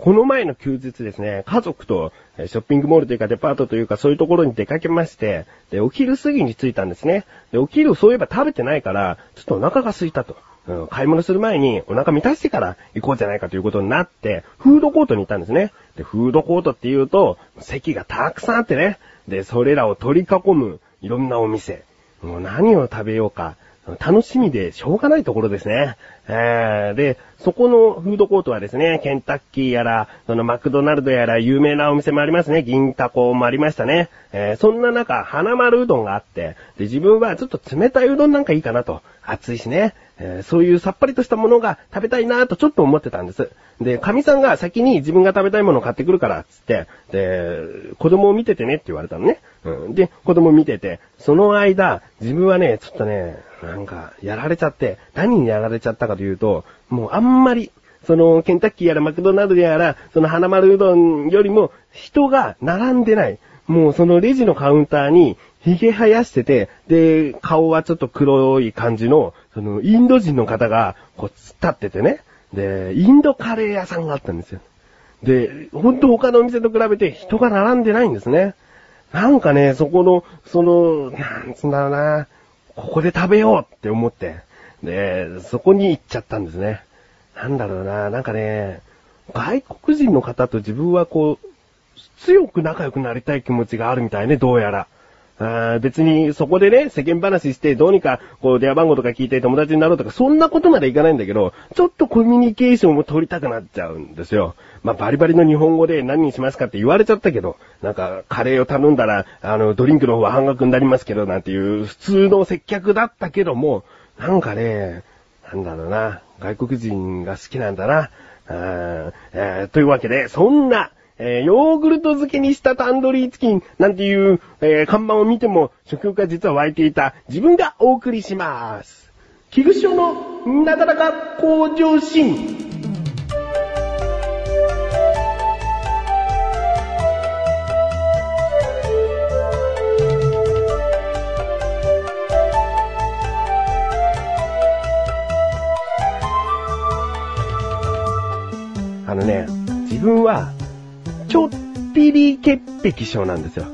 この前の休日ですね、家族とショッピングモールというかデパートというかそういうところに出かけまして、で、お昼過ぎに着いたんですね。で、お昼そういえば食べてないから、ちょっとお腹が空いたと。うん、買い物する前にお腹満たしてから行こうじゃないかということになって、フードコートに行ったんですね。で、フードコートって言うと、席がたくさんあってね。で、それらを取り囲むいろんなお店。もう何を食べようか。楽しみでしょうがないところですね。えー、で、そこのフードコートはですね、ケンタッキーやら、そのマクドナルドやら有名なお店もありますね。銀タコもありましたね。えー、そんな中、花丸うどんがあって、で、自分はちょっと冷たいうどんなんかいいかなと。暑いしね。えー、そういうさっぱりとしたものが食べたいなとちょっと思ってたんです。で、神さんが先に自分が食べたいものを買ってくるから、つって、で、子供を見ててねって言われたのね。うん。で、子供見てて、その間、自分はね、ちょっとね、なんか、やられちゃって、何にやられちゃったかというと、もうあんまり、その、ケンタッキーやらマクドナルドやら、その花丸うどんよりも、人が並んでない。もうそのレジのカウンターに、髭生やしてて、で、顔はちょっと黒い感じの、その、インド人の方が、こう、突っ立っててね。で、インドカレー屋さんがあったんですよ。で、ほんと他のお店と比べて人が並んでないんですね。なんかね、そこの、その、なんつうんだろうな、ここで食べようって思って、で、そこに行っちゃったんですね。なんだろうな、なんかね、外国人の方と自分はこう、強く仲良くなりたい気持ちがあるみたいね、どうやら。あ別にそこでね、世間話してどうにかこう電話番号とか聞いて友達になろうとかそんなことまでいかないんだけど、ちょっとコミュニケーションも取りたくなっちゃうんですよ。まあ、バリバリの日本語で何にしますかって言われちゃったけど、なんかカレーを頼んだら、あの、ドリンクの方は半額になりますけど、なんていう普通の接客だったけども、なんかね、なんだろうな、外国人が好きなんだな。あえー、というわけで、そんな、えー、ヨーグルト漬けにしたタンドリーチキンなんていう、えー、看板を見ても食欲が実は湧いていた自分がお送りします。キグショのなだらか向上心。あのね、自分はぴり潔癖症なんですよ。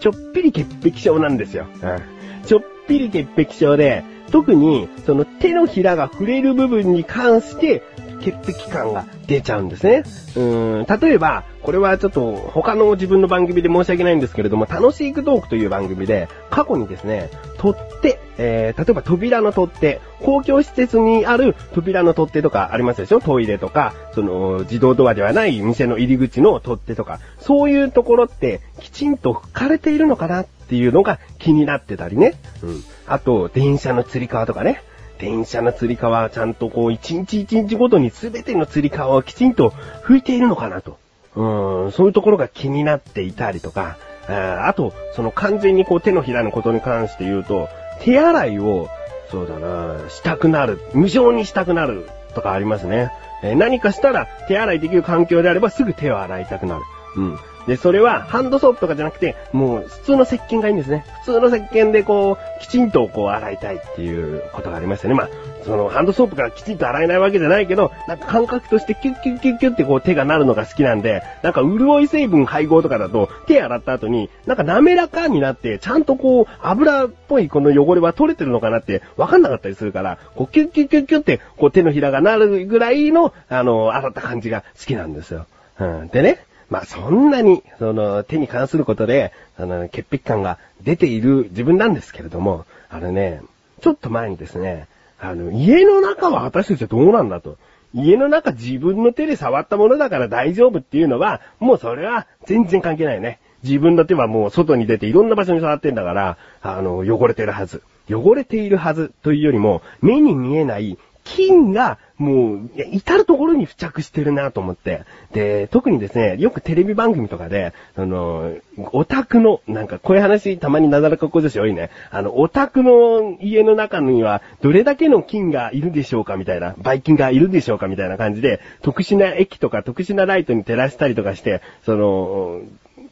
ちょっぴり潔癖症なんですよ。うん、ちょっぴり潔癖症で、特にその手のひらが触れる部分に関して潔癖感が出ちゃうんですね。うーん、例えば、これはちょっと他の自分の番組で申し訳ないんですけれども、楽しいクトークという番組で、過去にですね、取っ手、えー、例えば扉の取っ手、公共施設にある扉の取っ手とかありますでしょ？トイレとか、その自動ドアではない店の入り口の取っ手とか、そういうところってきちんと拭かれているのかなっていうのが気になってたりね。うん。あと、電車の吊り革とかね。電車の吊り革はちゃんとこう、一日一日ごとに全ての吊り革をきちんと拭いているのかなと。うん、そういうところが気になっていたりとか、ああと、その完全にこう手のひらのことに関して言うと、手洗いを、そうだな、したくなる、無償にしたくなるとかありますね。えー、何かしたら手洗いできる環境であればすぐ手を洗いたくなる。うん。で、それはハンドソープとかじゃなくて、もう普通の石鹸がいいんですね。普通の石鹸でこう、きちんとこう洗いたいっていうことがありましたね。まあ、そのハンドソープがきちんと洗えないわけじゃないけど、なんか感覚としてキュッキュッキュッキュッってこう手がなるのが好きなんで、なんか潤い成分配合とかだと手洗った後に、なんか滑らかになって、ちゃんとこう油っぽいこの汚れは取れてるのかなってわかんなかったりするから、こうキュッキュッキュッキュッってこう手のひらがなるぐらいの、あの、洗った感じが好きなんですよ。うん。でね、まあそんなに、その手に関することで、あの、潔癖感が出ている自分なんですけれども、あのね、ちょっと前にですね、あの、家の中は果たしてどうなんだと。家の中自分の手で触ったものだから大丈夫っていうのは、もうそれは全然関係ないね。自分の手はもう外に出ていろんな場所に触ってんだから、あの、汚れてるはず。汚れているはずというよりも、目に見えない菌がもう、至るところに付着してるなと思って。で、特にですね、よくテレビ番組とかで、あの、お宅の、なんかこういう話たまになだらか向上心多いね。あの、お宅の家の中にはどれだけの菌がいるでしょうかみたいな、バイ菌がいるでしょうかみたいな感じで、特殊な液とか特殊なライトに照らしたりとかして、その、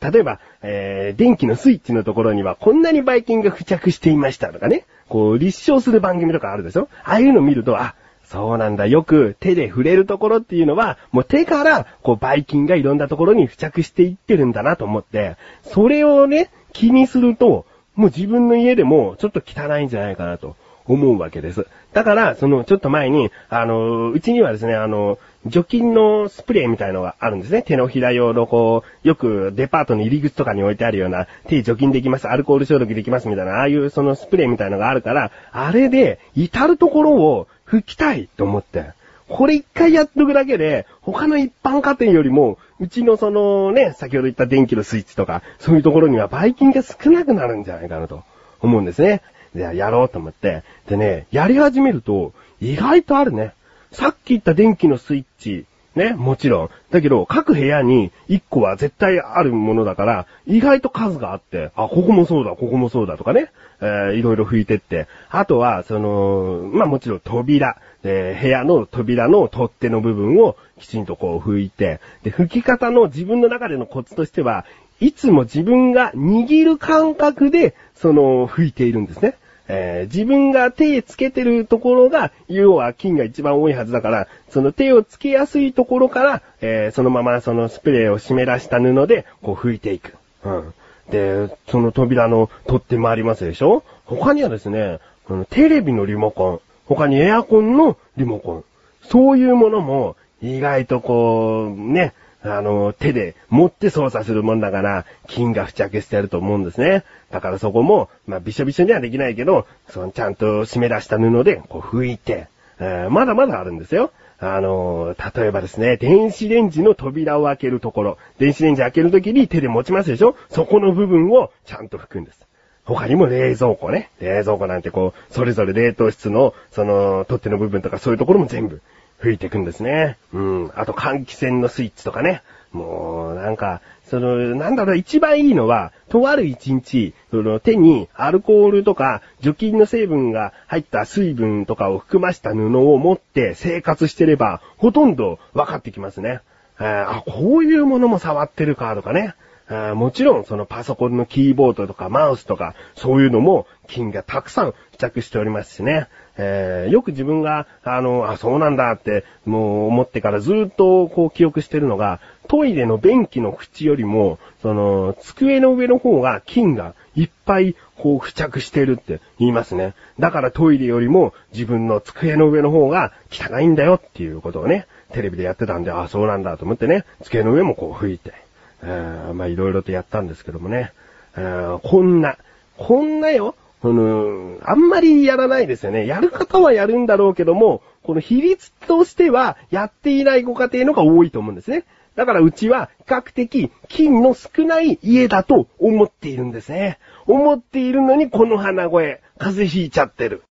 例えば、えー、電気のスイッチのところにはこんなにバイ菌が付着していましたとかね、こう立証する番組とかあるでしょああいうのを見ると、あ、そうなんだ。よく手で触れるところっていうのは、もう手から、こう、ばい菌がいろんなところに付着していってるんだなと思って、それをね、気にすると、もう自分の家でもちょっと汚いんじゃないかなと思うわけです。だから、その、ちょっと前に、あの、うちにはですね、あの、除菌のスプレーみたいのがあるんですね。手のひら用のこう、よくデパートの入り口とかに置いてあるような、手除菌できます、アルコール消毒できますみたいな、ああいうそのスプレーみたいのがあるから、あれで、至るところを吹きたいと思って。これ一回やっとくだけで、他の一般家庭よりも、うちのそのね、先ほど言った電気のスイッチとか、そういうところにはバイキンが少なくなるんじゃないかなと思うんですね。じゃあやろうと思って。でね、やり始めると、意外とあるね。さっき言った電気のスイッチ、ね、もちろん。だけど、各部屋に1個は絶対あるものだから、意外と数があって、あ、ここもそうだ、ここもそうだとかね、えーいろいろ拭いてって。あとは、その、まあもちろん扉、で部屋の扉の取っ手の部分をきちんとこう拭いて、で、拭き方の自分の中でのコツとしては、いつも自分が握る感覚で、その、拭いているんですね。えー自分が手つけてるところが、要は菌が一番多いはずだから、その手をつけやすいところから、えーそのままそのスプレーを湿らした布で、こう拭いていく。うん。で、その扉の取っ手もありますでしょ？他にはですね、このテレビのリモコン、他にエアコンのリモコン、そういうものも、意外とこう、ね、あの、手で持って操作するもんだから、菌が付着してると思うんですね。だからそこも、まあ、びしょびしょにはできないけど、そのちゃんと湿らした布で、こう拭いて、えーまだまだあるんですよ。あの例えばですね、電子レンジの扉を開けるところ、電子レンジ開けるときに手で持ちますでしょ？そこの部分をちゃんと拭くんです。他にも冷蔵庫ね。冷蔵庫なんてこう、それぞれ冷凍室の、その、取っ手の部分とかそういうところも全部拭いていくんですね。うん。あと換気扇のスイッチとかね。もう、なんか、その、なんだろう、一番いいのは、とある一日、その手にアルコールとか除菌の成分が入った水分とかを含ました布を持って生活してれば、ほとんど分かってきますね。あ、こういうものも触ってるかとかね。あもちろんそのパソコンのキーボードとかマウスとか、そういうのも菌がたくさん付着しておりますしね。えーよく自分が、あの、あ、そうなんだって、もう思ってからずっとこう記憶してるのが、トイレの便器の縁よりも、その、机の上の方が菌がいっぱいこう付着してるって言いますね。だからトイレよりも自分の机の上の方が汚いんだよっていうことをね、テレビでやってたんで、あ、そうなんだと思ってね、机の上もこう拭いて、えーまあいろいろとやったんですけどもね、えーこんな、こんなよ、この、あんまりやらないですよね。やる方はやるんだろうけども、この比率としては、やっていないご家庭のが多いと思うんですね。だからうちは比較的菌の少ない家だと思っているんですね。思っているのにこの鼻声、風邪ひいちゃってる。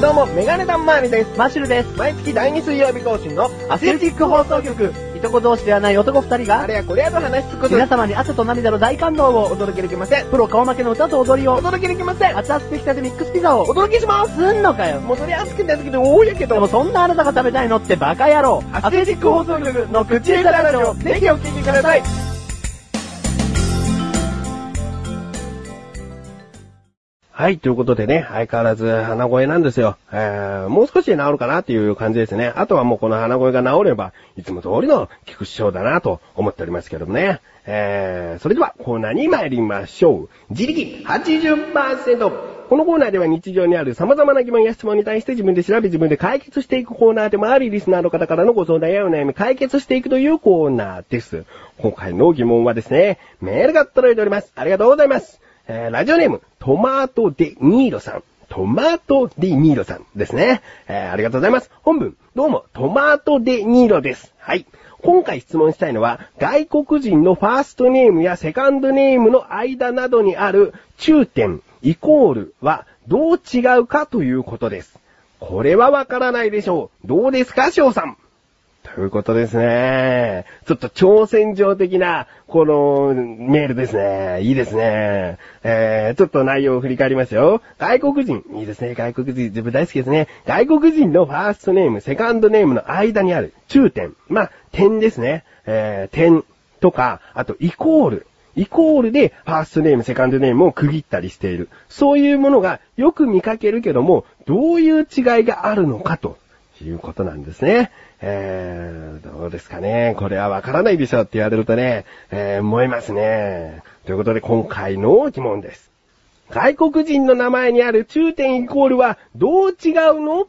どうも、メガネタンマーニです。マッシュルです。毎月第2水曜日更新のアスレチック放送局。いとこ同士ではない男二人が、あれやこれやと話しつくこと皆様に汗と涙の大感動をお届けできません。プロ顔負けの歌と踊りをお、届けできません。熱々できたてミックスピザを、お届けします。すんのかよ。もうそれ熱くて熱くて多いやけどでも、そんなあなたが食べたいのってバカ野郎。アスレチック放送局の口下手ラジオ、ぜひお聞きください。はい、ということでね、相変わらず鼻声なんですよ。えー、もう少しで治るかなっていう感じですね。あとはもうこの鼻声が治れば、いつも通りの菊師匠だなと思っておりますけどもね。えー、それではコーナーに参りましょう。自力80%。このコーナーでは日常にある様々な疑問や質問に対して自分で調べ自分で解決していくコーナーでもあり、リスナーの方からのご相談やお悩み解決していくというコーナーです。今回の疑問はですね、メールが届いております。ありがとうございます。えー、ラジオネーム、トマートデニーロさん。トマートデニーロさんですね。えー、ありがとうございます。本文、どうも、トマートデニーロです。はい。今回質問したいのは、外国人のファーストネームやセカンドネームの間などにある中点、イコールはどう違うかということです。これはわからないでしょう。どうですか、翔さん？ということですね。ちょっと挑戦状的な、このメールですね。いいですね。えー、ちょっと内容を振り返りますよ。外国人、いいですね。外国人、自分大好きですね。外国人のファーストネーム、セカンドネームの間にある中点。まあ、点ですね。えー、点とか、あとイコール。イコールでファーストネーム、セカンドネームを区切ったりしている。そういうものがよく見かけるけども、どういう違いがあるのかということなんですね。えー、どうですかね。これはわからないでしょって言われるとね、えー、思いますね。ということで今回の疑問です。外国人の名前にある中点イコールはどう違うの？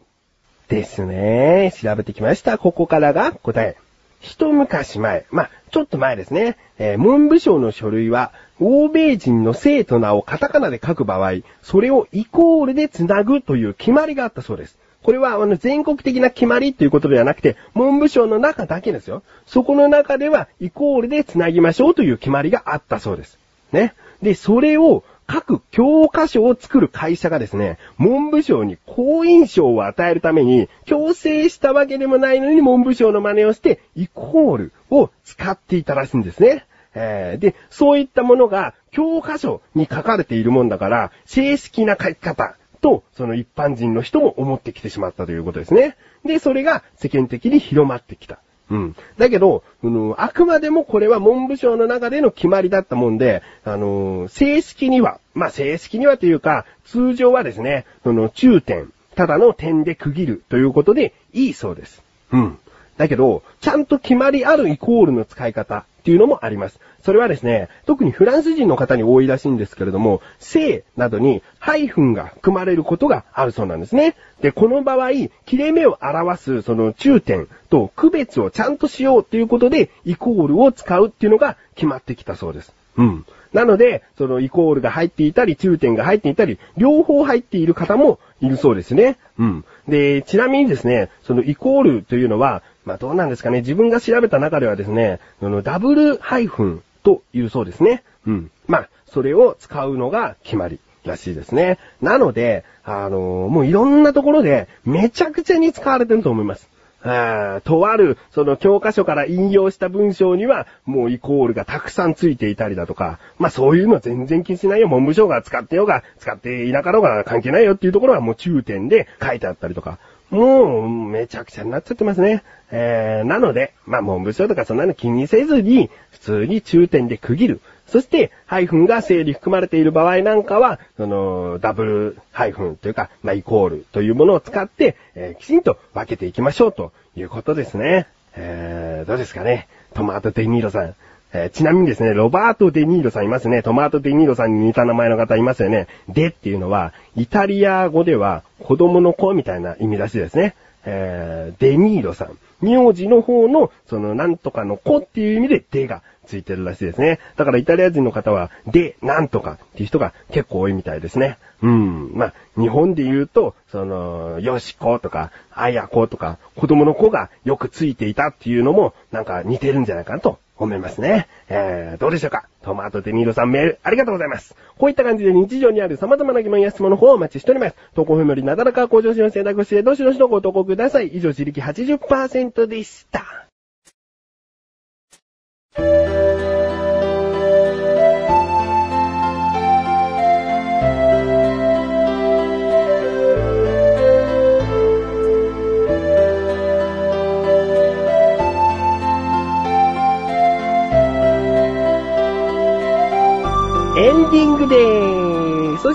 ですね。調べてきました。ここからが答え。一昔前、まあ、ちょっと前ですね。えー、文部省の書類は、欧米人の生と名をカタカナで書く場合、それをイコールで繋ぐという決まりがあったそうです。これは、あの、全国的な決まりということではなくて、文部省の中だけですよ。そこの中では、イコールで繋ぎましょうという決まりがあったそうです。ね。で、それを、各教科書を作る会社がですね、文部省に好印象を与えるために、強制したわけでもないのに文部省の真似をして、イコールを使っていたらしいんですね。えー、で、そういったものが教科書に書かれているもんだから、正式な書き方と、その一般人の人も思ってきてしまったということですね。で、それが世間的に広まってきた。うん。だけど、うん、あくまでもこれは文部省の中での決まりだったもんで、あのー、正式には、まあ、正式にはというか、通常はですね、その中点、ただの点で区切るということでいいそうです。うん。だけど、ちゃんと決まりあるイコールの使い方っていうのもあります。それはですね、特にフランス人の方に多いらしいんですけれども、性などにハイフンが含まれることがあるそうなんですね。で、この場合、切れ目を表すその中点と区別をちゃんとしようっていうことで、イコールを使うっていうのが決まってきたそうです。うん。なので、そのイコールが入っていたり、中点が入っていたり、両方入っている方もいるそうですね。うん。で、ちなみにですね、そのイコールというのは、まあどうなんですかね、自分が調べた中ではですね、そのダブルハイフンというそうですね。うん。まあ、それを使うのが決まりらしいですね。なので、あのー、もういろんなところでめちゃくちゃに使われてると思います。あとある、その教科書から引用した文章には、もうイコールがたくさんついていたりだとか、まあそういうのは全然気にしないよ。文部省が使ってようが、使っていなかろうが関係ないよっていうところはもう中点で書いてあったりとか、もう、めちゃくちゃになっちゃってますね。えー、なので、まあ、文部省とかそんなの気にせずに、普通に中点で区切る。そして、ハイフンが姓に含まれている場合なんかは、その、ダブルハイフンというか、まあ、イコールというものを使って、えー、きちんと分けていきましょうということですね。えー、どうですかね。トマトデニーロさん。えー、ちなみにですね、ロバート・デ・ニーロさんいますね。トマート・デ・ニーロさんに似た名前の方いますよね。デっていうのは、イタリア語では子供の子みたいな意味らしいですね。えー、デ・ニーロさん。名字の方の、その、なんとかの子っていう意味で、デがついてるらしいですね。だからイタリア人の方は、デ、なんとかっていう人が結構多いみたいですね。うん。まあ、日本で言うと、その、よしこ」とか、あやことか、子供の子がよくついていたっていうのも、なんか似てるんじゃないかなと思いますね。えー、どうでしょうか？トマトデミーロさんメールありがとうございます。こういった感じで日常にある様々な疑問や質問の方をお待ちしております。投稿フよりなだらか向上心を選択してどしどしのご投稿ください。以上、自力80%でした。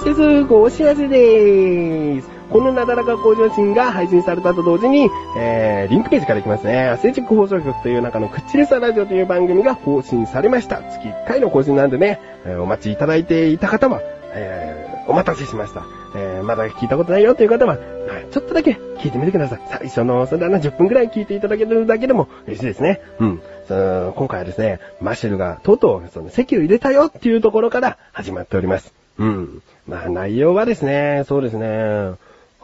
してすぐお知らせでーす。このなだらか向上心が配信されたと同時に、えー、リンクページから行きますね。アスレチック放送局という中のクッチレサラジオという番組が更新されました。月1回の更新なんでね、えー、お待ちいただいていた方は、えー、お待たせしました。えー、まだ聞いたことないよという方は、ちょっとだけ聞いてみてください。最初の、それな10分くらい聞いていただけるだけでも嬉しいですね。うん。今回はですね、マシェルがとうとうその席を入れたよっていうところから始まっております。うん。まあ内容はですね、そうですね、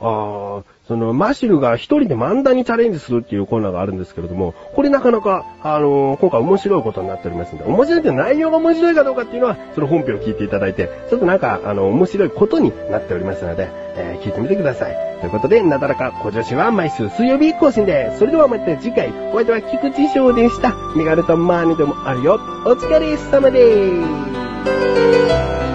ああ、その、マシルが一人で漫談にチャレンジするっていうコーナーがあるんですけれども、これなかなか、あのー、今回面白いことになっておりますんで、面白いって内容が面白いかどうかっていうのは、その本編を聞いていただいて、ちょっとなんか、あの、面白いことになっておりますので、えー、聞いてみてください。ということで、なだらか小女子は毎週水曜日更新です。それではまた次回、お相手は菊池翔でした。メガネとマーニでもあるよ。お疲れ様でーす。